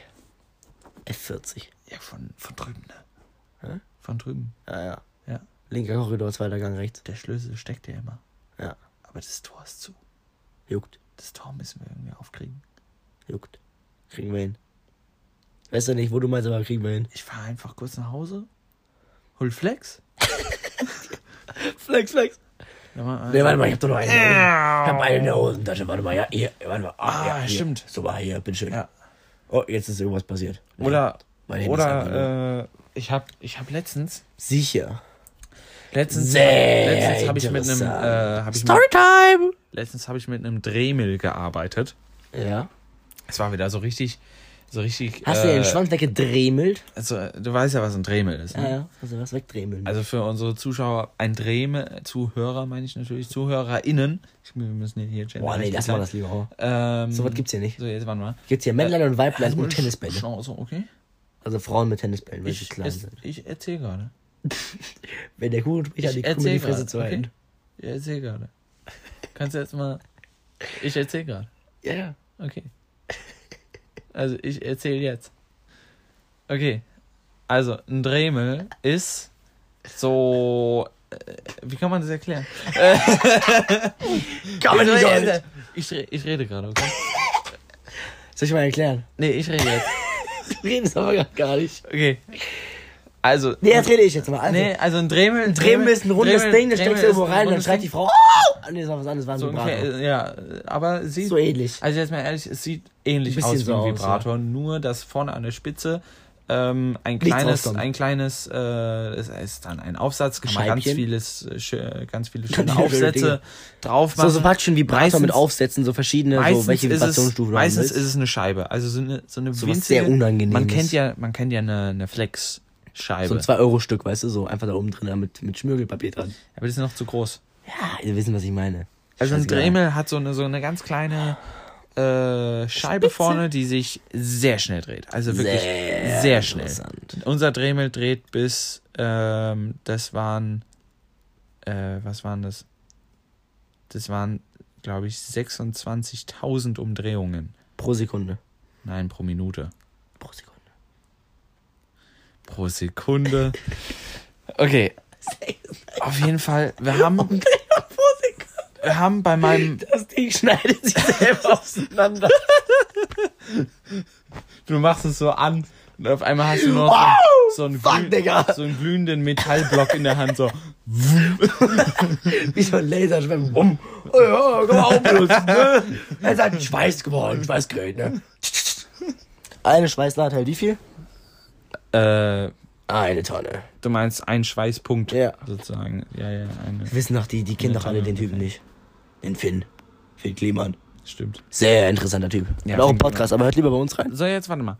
[SPEAKER 2] F40.
[SPEAKER 1] ja, von, von drüben, ne?
[SPEAKER 2] Hä?
[SPEAKER 1] Von drüben.
[SPEAKER 2] Ja, ja. Linker Korridor, zweiter Gang rechts.
[SPEAKER 1] Der Schlüssel steckt ja immer.
[SPEAKER 2] Ja.
[SPEAKER 1] Aber das Tor ist zu.
[SPEAKER 2] Juckt.
[SPEAKER 1] Das Tor müssen wir irgendwie aufkriegen.
[SPEAKER 2] Juckt. Kriegen wir hin. Weißt du nicht, wo du meinst, aber kriegen wir hin.
[SPEAKER 1] Ich fahre einfach kurz nach Hause, hol Flex. <laughs>
[SPEAKER 2] Flex, flex.
[SPEAKER 1] Ja, mal,
[SPEAKER 2] Nee, warte mal, ich hab doch noch eine. Ich hab eine in der Hosentasche. Warte mal, ja, hier, warte mal.
[SPEAKER 1] Ah,
[SPEAKER 2] ja, hier.
[SPEAKER 1] stimmt.
[SPEAKER 2] Super, hier, bitteschön.
[SPEAKER 1] Ja.
[SPEAKER 2] Oh, jetzt ist irgendwas passiert.
[SPEAKER 1] Oder, oder, äh, ich hab, ich hab letztens,
[SPEAKER 2] Sicher.
[SPEAKER 1] Letztens,
[SPEAKER 2] Sehr
[SPEAKER 1] letztens habe ich mit einem, äh, ich mit,
[SPEAKER 2] Storytime!
[SPEAKER 1] letztens habe ich mit einem Dremel gearbeitet.
[SPEAKER 2] Ja.
[SPEAKER 1] Es war wieder so richtig, so richtig.
[SPEAKER 2] Hast du
[SPEAKER 1] äh,
[SPEAKER 2] den Schwanz weggedremelt?
[SPEAKER 1] Also, du weißt ja, was ein Dremel ist. Ne?
[SPEAKER 2] Ja, ja. Du was wegdremeln?
[SPEAKER 1] Also für unsere Zuschauer, ein Dremel, Zuhörer meine ich natürlich, ZuhörerInnen. Wir müssen hier gender
[SPEAKER 2] Boah, nee, lass mal das lieber.
[SPEAKER 1] Ähm,
[SPEAKER 2] So was gibt's hier nicht.
[SPEAKER 1] So, jetzt warte mal.
[SPEAKER 2] Gibt's hier Männlein und Weiblein
[SPEAKER 1] Also,
[SPEAKER 2] und Tennisbälle.
[SPEAKER 1] Schnauze, okay.
[SPEAKER 2] Also Frauen mit Tennisbällen, weil sie
[SPEAKER 1] Ich,
[SPEAKER 2] klein
[SPEAKER 1] es,
[SPEAKER 2] sind.
[SPEAKER 1] ich erzähle gerade.
[SPEAKER 2] Wenn der Kuchen spricht, hat die Kuh die Fresse zu
[SPEAKER 1] Okay?
[SPEAKER 2] halten.
[SPEAKER 1] Ich erzähle gerade. Kannst du jetzt mal. Ich erzähle gerade.
[SPEAKER 2] Ja, ja.
[SPEAKER 1] Okay. Also ich erzähle jetzt. Okay. Also ein Dremel ist so. äh, Wie kann man das erklären? <laughs>
[SPEAKER 2] Kann man
[SPEAKER 1] ich,
[SPEAKER 2] nicht
[SPEAKER 1] rede,
[SPEAKER 2] sagen.
[SPEAKER 1] ich, ich rede gerade, okay?
[SPEAKER 2] Soll ich mal erklären?
[SPEAKER 1] Nee, ich rede jetzt. <laughs>
[SPEAKER 2] Du redest aber gar nicht.
[SPEAKER 1] Okay. Also.
[SPEAKER 2] Nee, jetzt rede ich jetzt mal. Also,
[SPEAKER 1] Nee, also ein Dremel. Ein
[SPEAKER 2] Dremel ist ein rundes
[SPEAKER 1] Dremel-
[SPEAKER 2] Ding, das
[SPEAKER 1] Dremel
[SPEAKER 2] steckst du irgendwo
[SPEAKER 1] ist ein
[SPEAKER 2] rein, dann
[SPEAKER 1] rundes
[SPEAKER 2] schreit die Frau, oh! Nee, das war was anderes, war ein
[SPEAKER 1] So
[SPEAKER 2] Vibrator.
[SPEAKER 1] ungefähr, äh, ja, aber sieht.
[SPEAKER 2] So ähnlich.
[SPEAKER 1] Also jetzt mal ehrlich, es sieht ähnlich
[SPEAKER 2] Ein
[SPEAKER 1] aus wie
[SPEAKER 2] so
[SPEAKER 1] ein
[SPEAKER 2] aus,
[SPEAKER 1] Vibrator, nur dass vorne an der Spitze ähm, ein kleines,
[SPEAKER 2] rauskommt.
[SPEAKER 1] ein kleines, äh, es ist dann ein Aufsatz, kann man ganz vieles, äh, ganz viele
[SPEAKER 2] Ganz
[SPEAKER 1] schöne
[SPEAKER 2] viele
[SPEAKER 1] Aufsätze drauf
[SPEAKER 2] So,
[SPEAKER 1] machen.
[SPEAKER 2] so praktisch ein Vibrator mit
[SPEAKER 1] Meistens-
[SPEAKER 2] Aufsätzen, so verschiedene,
[SPEAKER 1] meistens
[SPEAKER 2] so welche
[SPEAKER 1] ist es,
[SPEAKER 2] Vibrationsstufen du
[SPEAKER 1] meistens ist es eine Scheibe, also so eine, so eine
[SPEAKER 2] So was
[SPEAKER 1] winzige,
[SPEAKER 2] sehr Unangenehmes.
[SPEAKER 1] Man kennt ja, man kennt ja eine, eine Flex-Scheibe,
[SPEAKER 2] So ein 2-Euro-Stück, weißt du, so einfach da oben drin mit, mit Schmirgelpapier dran.
[SPEAKER 1] aber das ist noch zu groß.
[SPEAKER 2] Ja, ihr wissen, was ich meine.
[SPEAKER 1] Also ein. Dremel hat so eine, so eine ganz kleine äh, Scheibe
[SPEAKER 2] Spitze.
[SPEAKER 1] vorne, die sich sehr schnell dreht. Also wirklich
[SPEAKER 2] Sehr
[SPEAKER 1] sehr, schnell. Unser Dremel dreht bis, ähm, das waren, äh, was waren das? Das waren, glaube ich, 26.000 Umdrehungen.
[SPEAKER 2] Pro Sekunde.
[SPEAKER 1] Nein, pro Minute.
[SPEAKER 2] Pro Sekunde.
[SPEAKER 1] Okay, auf jeden Fall, wir haben, wir haben bei meinem,
[SPEAKER 2] Das Ding schneidet sich selber auseinander.
[SPEAKER 1] du machst es so an und auf einmal hast du nur
[SPEAKER 2] Wow,
[SPEAKER 1] so, so, einen,
[SPEAKER 2] fuck,
[SPEAKER 1] so einen glühenden Metallblock in der Hand, so.
[SPEAKER 2] Wie so ein Laserschwimmen. Um. Oh ja, komm mal auf, bloß, ne? Er ist halt ein Schweiß geworden, Schweißgerät, ne? Eine Schweißnaht hält wie viel?
[SPEAKER 1] Äh,
[SPEAKER 2] Eine Tonne.
[SPEAKER 1] du meinst ein Schweißpunkt,
[SPEAKER 2] Ja.
[SPEAKER 1] sozusagen. Ja, ja, eine.
[SPEAKER 2] Wissen doch, die, die kennen doch alle den Typen nicht. Den Finn. Finn Kliman.
[SPEAKER 1] Stimmt.
[SPEAKER 2] Sehr interessanter Typ.
[SPEAKER 1] Ja,
[SPEAKER 2] Hat auch einen
[SPEAKER 1] Finn
[SPEAKER 2] Podcast, aber hört lieber bei uns rein.
[SPEAKER 1] So, jetzt warte mal.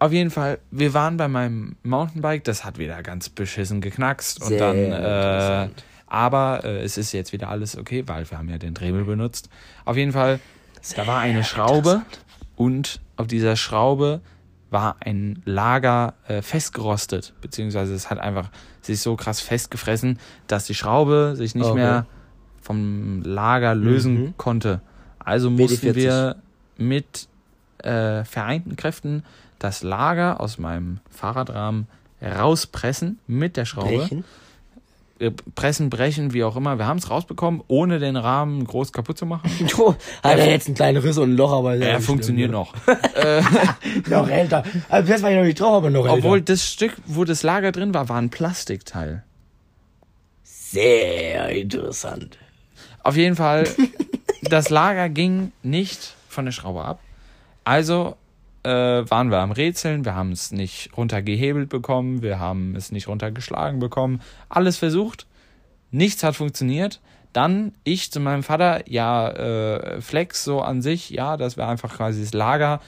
[SPEAKER 1] Auf jeden Fall, wir waren bei meinem Mountainbike, das hat wieder ganz beschissen geknackst. Und
[SPEAKER 2] Sehr
[SPEAKER 1] dann, äh, aber äh, es ist jetzt wieder alles okay, weil wir haben ja den Dremel benutzt. Auf jeden Fall, da war eine Schraube und auf dieser Schraube war ein Lager äh, festgerostet, beziehungsweise es hat einfach sich so krass festgefressen, dass die Schraube sich nicht
[SPEAKER 2] Okay.
[SPEAKER 1] mehr vom Lager lösen
[SPEAKER 2] Mhm.
[SPEAKER 1] konnte. Also mussten
[SPEAKER 2] WD-40.
[SPEAKER 1] wir mit äh, vereinten Kräften das Lager aus meinem Fahrradrahmen rauspressen mit der Schraube.
[SPEAKER 2] Brechen.
[SPEAKER 1] Äh, Pressen, brechen, wie auch immer. Wir haben es rausbekommen, ohne den Rahmen groß kaputt zu machen. <laughs>
[SPEAKER 2] Jo, hat er jetzt einen kleinen Riss und ein Loch, aber
[SPEAKER 1] Er funktioniert noch. <laughs> <laughs>
[SPEAKER 2] Noch älter. Also das war ich noch nicht drauf, aber noch älter.
[SPEAKER 1] Obwohl das Stück, wo das Lager drin war, war ein Plastikteil.
[SPEAKER 2] Sehr interessant.
[SPEAKER 1] Auf jeden Fall, das Lager ging nicht von der Schraube ab. Also äh, waren wir am Rätseln, wir haben es nicht runtergehebelt bekommen, wir haben es nicht runtergeschlagen bekommen. Alles versucht, nichts hat funktioniert. Dann ich zu meinem Vater, ja, äh, Flex so an sich, ja, dass wir einfach quasi das Lager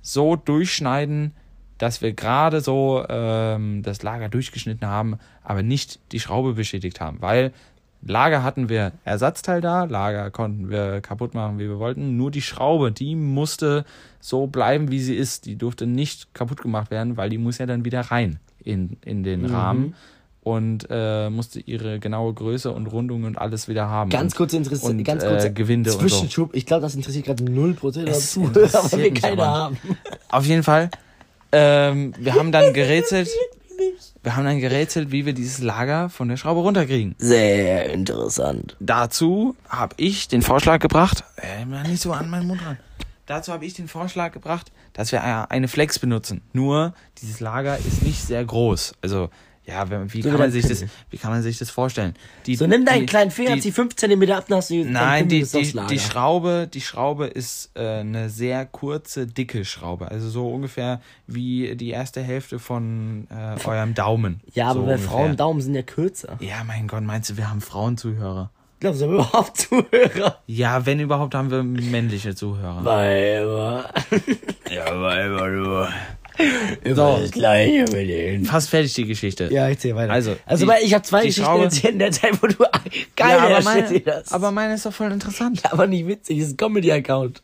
[SPEAKER 1] so durchschneiden, dass wir gerade so ähm, das Lager durchgeschnitten haben, aber nicht die Schraube beschädigt haben, weil Lager hatten wir Ersatzteil da, Lager konnten wir kaputt machen, wie wir wollten. Nur die Schraube, die musste so bleiben, wie sie ist. Die durfte nicht kaputt gemacht werden, weil die muss ja dann wieder rein in, in den
[SPEAKER 2] Mhm.
[SPEAKER 1] Rahmen und äh, musste ihre genaue Größe und Rundung und alles wieder haben.
[SPEAKER 2] Ganz kurz interessant,
[SPEAKER 1] und,
[SPEAKER 2] ganz
[SPEAKER 1] äh,
[SPEAKER 2] kurz
[SPEAKER 1] Gewinde und so.
[SPEAKER 2] Zwischenschub. Ich glaube, das interessiert gerade 0% der
[SPEAKER 1] Es interessiert
[SPEAKER 2] wir keine
[SPEAKER 1] aber
[SPEAKER 2] haben.
[SPEAKER 1] Auf jeden Fall. Ähm, wir haben dann gerätselt. <laughs> Wir haben dann gerätselt, wie wir dieses Lager von der Schraube runterkriegen.
[SPEAKER 2] Sehr interessant.
[SPEAKER 1] Dazu habe ich den Vorschlag gebracht, äh, nicht so an meinen Mund ran. Dazu habe ich den Vorschlag gebracht, dass wir äh, eine Flex benutzen. Nur dieses Lager ist nicht sehr groß. Also ja, wie
[SPEAKER 2] So
[SPEAKER 1] kann man sich das, wie kann man sich das vorstellen? Die,
[SPEAKER 2] So, nimm deinen
[SPEAKER 1] die-
[SPEAKER 2] kleinen Finger,
[SPEAKER 1] die-
[SPEAKER 2] zieh 5 cm ab, dann hast du
[SPEAKER 1] Nein,
[SPEAKER 2] Pimmel
[SPEAKER 1] die, die, die Schraube, die Schraube ist äh, eine sehr kurze, dicke Schraube. Also so ungefähr wie die erste Hälfte von äh, eurem Daumen.
[SPEAKER 2] Ja, aber
[SPEAKER 1] so
[SPEAKER 2] bei
[SPEAKER 1] ungefähr.
[SPEAKER 2] Frauen Daumen sind ja kürzer.
[SPEAKER 1] Ja, mein Gott, meinst du, wir haben Frauenzuhörer?
[SPEAKER 2] Glaubst du, haben wir <laughs> überhaupt Zuhörer?
[SPEAKER 1] Ja, wenn überhaupt, haben wir männliche Zuhörer.
[SPEAKER 2] Weiber.
[SPEAKER 1] Ja, Weiber, du.
[SPEAKER 2] Immer das Gleiche mit denen.
[SPEAKER 1] Fast fertig die Geschichte.
[SPEAKER 2] Ja, erzähl weiter.
[SPEAKER 1] Also,
[SPEAKER 2] also
[SPEAKER 1] die-
[SPEAKER 2] weil ich habe zwei Geschichten
[SPEAKER 1] Schraube-
[SPEAKER 2] erzählt in der Zeit, wo du geil
[SPEAKER 1] Ja, aber, meine,
[SPEAKER 2] das.
[SPEAKER 1] aber meine ist doch voll interessant.
[SPEAKER 2] aber nicht witzig, das ist ein Comedy-Account.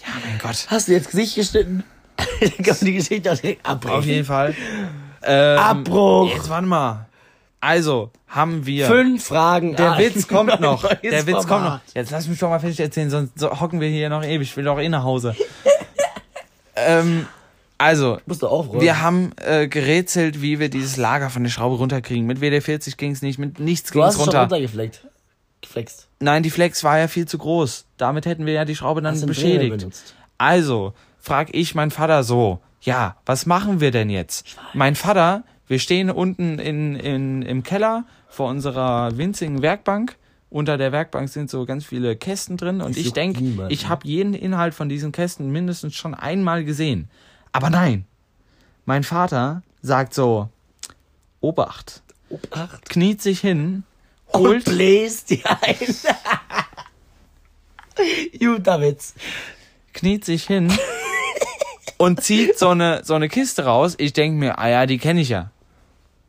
[SPEAKER 1] Ja, mein Gott.
[SPEAKER 2] Hast du jetzt Gesicht geschnitten? <laughs> Dann kann man die Geschichte auch direkt abbrechen.
[SPEAKER 1] Auf jeden Fall. Ähm,
[SPEAKER 2] Abbruch.
[SPEAKER 1] Jetzt warte mal. Also, haben wir.
[SPEAKER 2] Fünf Fragen.
[SPEAKER 1] Der
[SPEAKER 2] an.
[SPEAKER 1] Witz kommt <laughs> noch. Der Witz kommt noch.
[SPEAKER 2] Format.
[SPEAKER 1] Jetzt lass mich doch mal fertig erzählen, sonst so hocken wir hier noch ewig. Ich will doch eh nach Hause. <laughs> ähm, also,
[SPEAKER 2] du
[SPEAKER 1] wir haben äh, gerätselt, wie wir dieses Lager von der Schraube runterkriegen. Mit WD-40 ging es nicht, mit nichts
[SPEAKER 2] du
[SPEAKER 1] ging
[SPEAKER 2] hast
[SPEAKER 1] es
[SPEAKER 2] es schon
[SPEAKER 1] runter.
[SPEAKER 2] runtergefleckt. Geflext.
[SPEAKER 1] Nein, die Flex war ja viel zu groß. Damit hätten wir ja die Schraube dann
[SPEAKER 2] Hast du
[SPEAKER 1] beschädigt. Also, frag ich meinen Vater so, ja, was machen wir denn jetzt? Mein Vater, wir stehen unten in, in, im Keller vor unserer winzigen Werkbank. Unter der Werkbank sind so ganz viele Kästen drin und ich denke, ich habe jeden Inhalt von diesen Kästen mindestens schon einmal gesehen. Aber nein, mein Vater sagt so, Obacht,
[SPEAKER 2] Obacht.
[SPEAKER 1] kniet sich hin,
[SPEAKER 2] Und
[SPEAKER 1] holt,
[SPEAKER 2] bläst dir ein. <laughs> Guter Witz.
[SPEAKER 1] kniet sich hin und zieht so eine, so eine Kiste raus. Ich denke mir, ah ja, die kenne ich ja.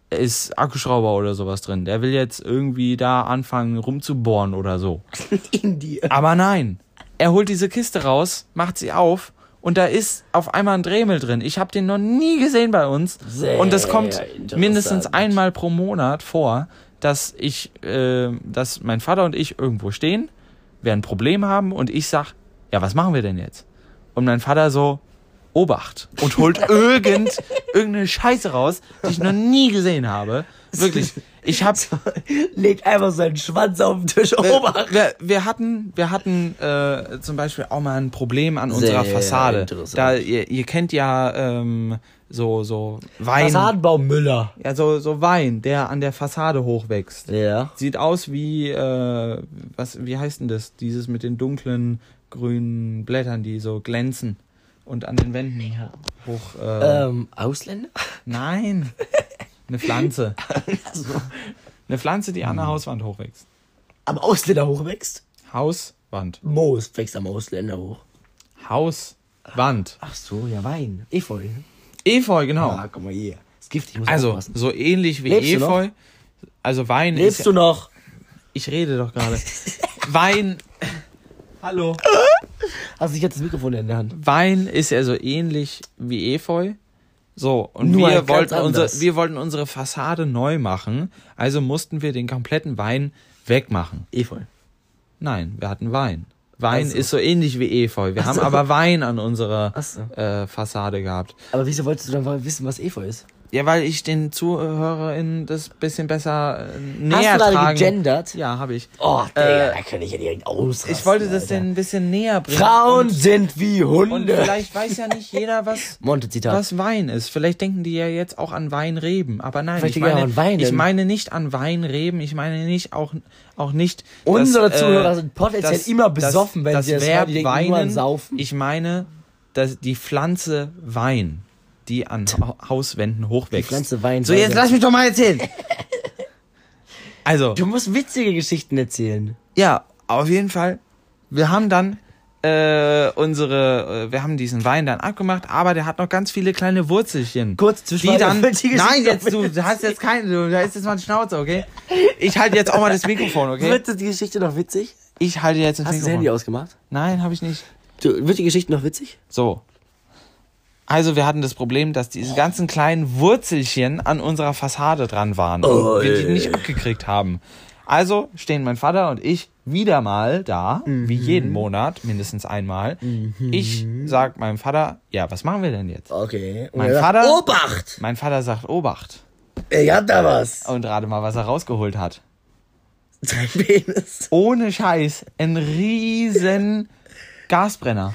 [SPEAKER 1] Ist Akkuschrauber oder sowas drin. Der will jetzt irgendwie da anfangen rumzubohren oder so. <laughs>
[SPEAKER 2] In dir.
[SPEAKER 1] Aber nein, er holt diese Kiste raus, macht sie auf und da ist auf einmal ein Dremel drin. Ich habe den noch nie gesehen bei uns.
[SPEAKER 2] Sehr
[SPEAKER 1] und das kommt mindestens einmal pro Monat vor, dass ich, äh, dass mein Vater und ich irgendwo stehen, wir ein Problem haben und ich sag, ja, was machen wir denn jetzt? Und mein Vater so, Obacht und holt <laughs> irgend, irgendeine Scheiße raus, die ich noch nie gesehen habe. Wirklich. Ich hab,
[SPEAKER 2] Legt einfach seinen Schwanz auf den Tisch. Obacht.
[SPEAKER 1] wir, wir hatten, wir hatten äh, zum Beispiel auch mal ein Problem an unserer
[SPEAKER 2] Sehr
[SPEAKER 1] Fassade.
[SPEAKER 2] interessant.
[SPEAKER 1] Da ihr, ihr kennt ja ähm, so so Wein,
[SPEAKER 2] Fassadenbaum Müller.
[SPEAKER 1] ja so so Wein, der an der Fassade hochwächst.
[SPEAKER 2] Ja.
[SPEAKER 1] Sieht aus wie äh, was? Wie heißt denn das? Dieses mit den dunklen grünen Blättern, die so glänzen und an den Wänden hoch. Äh,
[SPEAKER 2] Ähm, Ausländer?
[SPEAKER 1] Nein, <laughs> eine Pflanze. <laughs> Eine Pflanze, die an der Hauswand hochwächst.
[SPEAKER 2] Am Ausländer hochwächst?
[SPEAKER 1] Hauswand.
[SPEAKER 2] Moos wächst am Ausländer hoch.
[SPEAKER 1] Hauswand.
[SPEAKER 2] Ach so, ja, Wein. Efeu.
[SPEAKER 1] Efeu, genau.
[SPEAKER 2] Ah, guck mal hier. Ist giftig, ich muss
[SPEAKER 1] Also,
[SPEAKER 2] aufpassen.
[SPEAKER 1] so ähnlich wie
[SPEAKER 2] Lebst du noch?
[SPEAKER 1] Efeu. Also Wein
[SPEAKER 2] Lebst
[SPEAKER 1] ist.
[SPEAKER 2] du noch?
[SPEAKER 1] Ich rede doch gerade. <laughs> Wein. Hallo. <laughs>
[SPEAKER 2] Hast du jetzt das Mikrofon in der Hand?
[SPEAKER 1] Wein ist ja so ähnlich wie Efeu. So, und
[SPEAKER 2] Nur
[SPEAKER 1] wir
[SPEAKER 2] halt
[SPEAKER 1] wollten, unsere, wir wollten unsere Fassade neu machen, also mussten wir den kompletten Wein wegmachen.
[SPEAKER 2] Efeu.
[SPEAKER 1] Nein, wir hatten Wein. Wein
[SPEAKER 2] Ach so.
[SPEAKER 1] ist so ähnlich wie Efeu. Wir
[SPEAKER 2] Ach
[SPEAKER 1] haben
[SPEAKER 2] so.
[SPEAKER 1] aber Wein an unserer
[SPEAKER 2] so.
[SPEAKER 1] äh, Fassade gehabt.
[SPEAKER 2] Aber wieso wolltest du dann wissen, was Efeu ist?
[SPEAKER 1] Ja, weil ich den ZuhörerInnen das bisschen besser äh,
[SPEAKER 2] Hast
[SPEAKER 1] näher
[SPEAKER 2] du gerade gegendert?
[SPEAKER 1] Ja, habe ich.
[SPEAKER 2] Oh, Digga,
[SPEAKER 1] Äh,
[SPEAKER 2] da kann ich ja direkt ausrasten.
[SPEAKER 1] Ich wollte das denn ein bisschen näher bringen.
[SPEAKER 2] Frauen
[SPEAKER 1] Und,
[SPEAKER 2] sind wie
[SPEAKER 1] und
[SPEAKER 2] Hunde.
[SPEAKER 1] vielleicht weiß ja nicht jeder, was, <laughs> was Wein ist. Vielleicht denken die ja jetzt auch an Weinreben. Aber nein,
[SPEAKER 2] Vielleicht
[SPEAKER 1] ich meine,
[SPEAKER 2] an Wein,
[SPEAKER 1] ich meine nicht an Weinreben. Ich meine nicht auch, auch nicht.
[SPEAKER 2] Unsere
[SPEAKER 1] dass,
[SPEAKER 2] Zuhörer sind potenziell immer besoffen, wenn sie das hören.
[SPEAKER 1] Verb
[SPEAKER 2] Die an
[SPEAKER 1] Weinen.
[SPEAKER 2] Saufen.
[SPEAKER 1] Ich meine, dass die Pflanze Wein, die an Ha- Hauswänden hochwächst.
[SPEAKER 2] Die Pflanze Wein.
[SPEAKER 1] So, jetzt lass mich doch mal erzählen. <laughs> Also,
[SPEAKER 2] Du musst witzige Geschichten erzählen.
[SPEAKER 1] ja, auf jeden Fall. Wir haben dann äh, unsere, äh, wir haben diesen Wein dann abgemacht, aber der hat noch ganz viele kleine Wurzelchen.
[SPEAKER 2] Kurz
[SPEAKER 1] die
[SPEAKER 2] Zwischenfrage,
[SPEAKER 1] dann.
[SPEAKER 2] die
[SPEAKER 1] Nein, jetzt du, du hast jetzt keinen, du, da ist jetzt mal die Schnauze, okay? Ich halte jetzt auch mal das Mikrofon, okay?
[SPEAKER 2] Wird die Geschichte noch witzig?
[SPEAKER 1] Ich halte jetzt das
[SPEAKER 2] Hast du das
[SPEAKER 1] Mikrofon.
[SPEAKER 2] Handy ausgemacht?
[SPEAKER 1] Nein, habe ich nicht.
[SPEAKER 2] Du, wird die Geschichte noch witzig?
[SPEAKER 1] So. Also wir hatten das Problem, dass diese ganzen kleinen Wurzelchen an unserer Fassade dran waren und wir die nicht abgekriegt haben. Also stehen mein Vater und ich wieder mal da, wie jeden Monat, mindestens einmal. Ich sag meinem Vater, ja, was machen wir denn jetzt?
[SPEAKER 2] Okay. Und
[SPEAKER 1] Mein
[SPEAKER 2] er sagt,
[SPEAKER 1] Vater-
[SPEAKER 2] Obacht!
[SPEAKER 1] Mein Vater sagt, Obacht.
[SPEAKER 2] Ich hab da was.
[SPEAKER 1] Und rate mal, was er rausgeholt hat.
[SPEAKER 2] Dein Penis.
[SPEAKER 1] Ohne Scheiß, ein riesen Gasbrenner.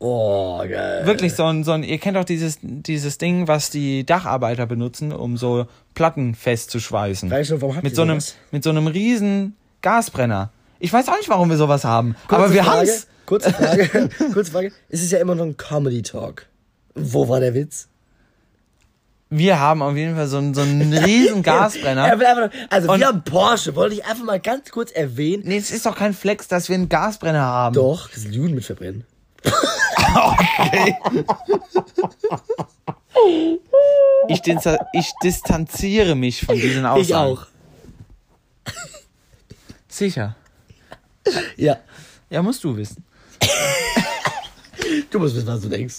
[SPEAKER 2] Oh, geil.
[SPEAKER 1] Wirklich so ein, so ein, ihr kennt doch dieses, dieses Ding, was die Dacharbeiter benutzen, um so Platten festzuschweißen.
[SPEAKER 2] Weißt du, warum habt
[SPEAKER 1] Mit so einem, mit so einem riesen Gasbrenner. Ich weiß auch nicht, warum wir sowas haben.
[SPEAKER 2] Kurze
[SPEAKER 1] aber wir
[SPEAKER 2] Frage,
[SPEAKER 1] haben's.
[SPEAKER 2] Kurze <laughs> Frage. kurze Frage. Es ist ja immer noch ein Comedy-Talk. Wo war der Witz?
[SPEAKER 1] Wir haben auf jeden Fall so einen, so einen <laughs> riesen Gasbrenner.
[SPEAKER 2] Er nur, also
[SPEAKER 1] Und-
[SPEAKER 2] wir haben Porsche. Wollte ich einfach mal ganz kurz erwähnen.
[SPEAKER 1] Nee, es ist doch kein Flex, dass wir einen Gasbrenner haben.
[SPEAKER 2] Doch, das sind Juden mit verbrennen.
[SPEAKER 1] Ich, dis- ich distanziere mich von diesen Aussagen.
[SPEAKER 2] Ich auch.
[SPEAKER 1] Sicher.
[SPEAKER 2] Ja.
[SPEAKER 1] Ja, musst du wissen.
[SPEAKER 2] Du musst wissen, was du denkst.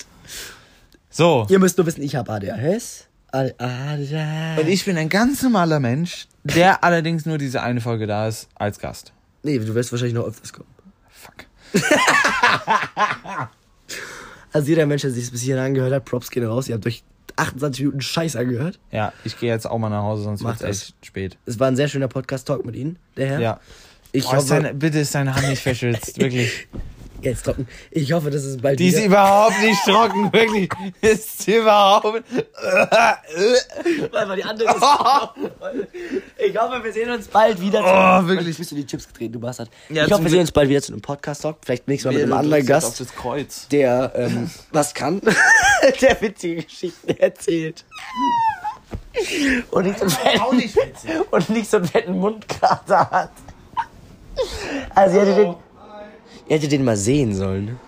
[SPEAKER 1] So.
[SPEAKER 2] Ihr müsst nur wissen, ich habe ADHS. ADHS.
[SPEAKER 1] Und ich bin ein ganz normaler Mensch, der allerdings nur diese eine Folge da ist als Gast.
[SPEAKER 2] Nee, du wirst wahrscheinlich noch öfters kommen.
[SPEAKER 1] Fuck. <laughs>
[SPEAKER 2] Also jeder Mensch, der sich das bis hierhin angehört hat, Props gehen raus. Ihr habt euch 28 Minuten Scheiß angehört.
[SPEAKER 1] Ja, ich gehe jetzt auch mal nach Hause, sonst wird es echt spät.
[SPEAKER 2] Es war ein sehr schöner Podcast-Talk mit Ihnen, der Herr.
[SPEAKER 1] Ja.
[SPEAKER 2] Ich
[SPEAKER 1] Boah, ist
[SPEAKER 2] hoffe,
[SPEAKER 1] deine, bitte ist deine Hand nicht verschwitzt, wirklich. <laughs>
[SPEAKER 2] jetzt trocken. Ich hoffe, dass es bald
[SPEAKER 1] Die ist
[SPEAKER 2] wieder...
[SPEAKER 1] überhaupt nicht trocken, <laughs> wirklich. Ist überhaupt.
[SPEAKER 2] Weil die andere ist. <laughs> ich hoffe, wir sehen uns bald wieder.
[SPEAKER 1] Oh, wirklich.
[SPEAKER 2] Bist du die Chips gedreht, du Bastard.
[SPEAKER 1] Ja,
[SPEAKER 2] ich hoffe, wir sehen uns bald wieder zu einem Podcast-Talk. Vielleicht nächstes Mal mit einem anderen Gast,
[SPEAKER 1] das Kreuz.
[SPEAKER 2] der ähm, <laughs> was kann, der witzige Geschichten erzählt. Und nicht so einen fetten,
[SPEAKER 1] nicht
[SPEAKER 2] und nicht so einen fetten Mundkater hat. Also ihr hättet den, ihr hättet den mal sehen sollen.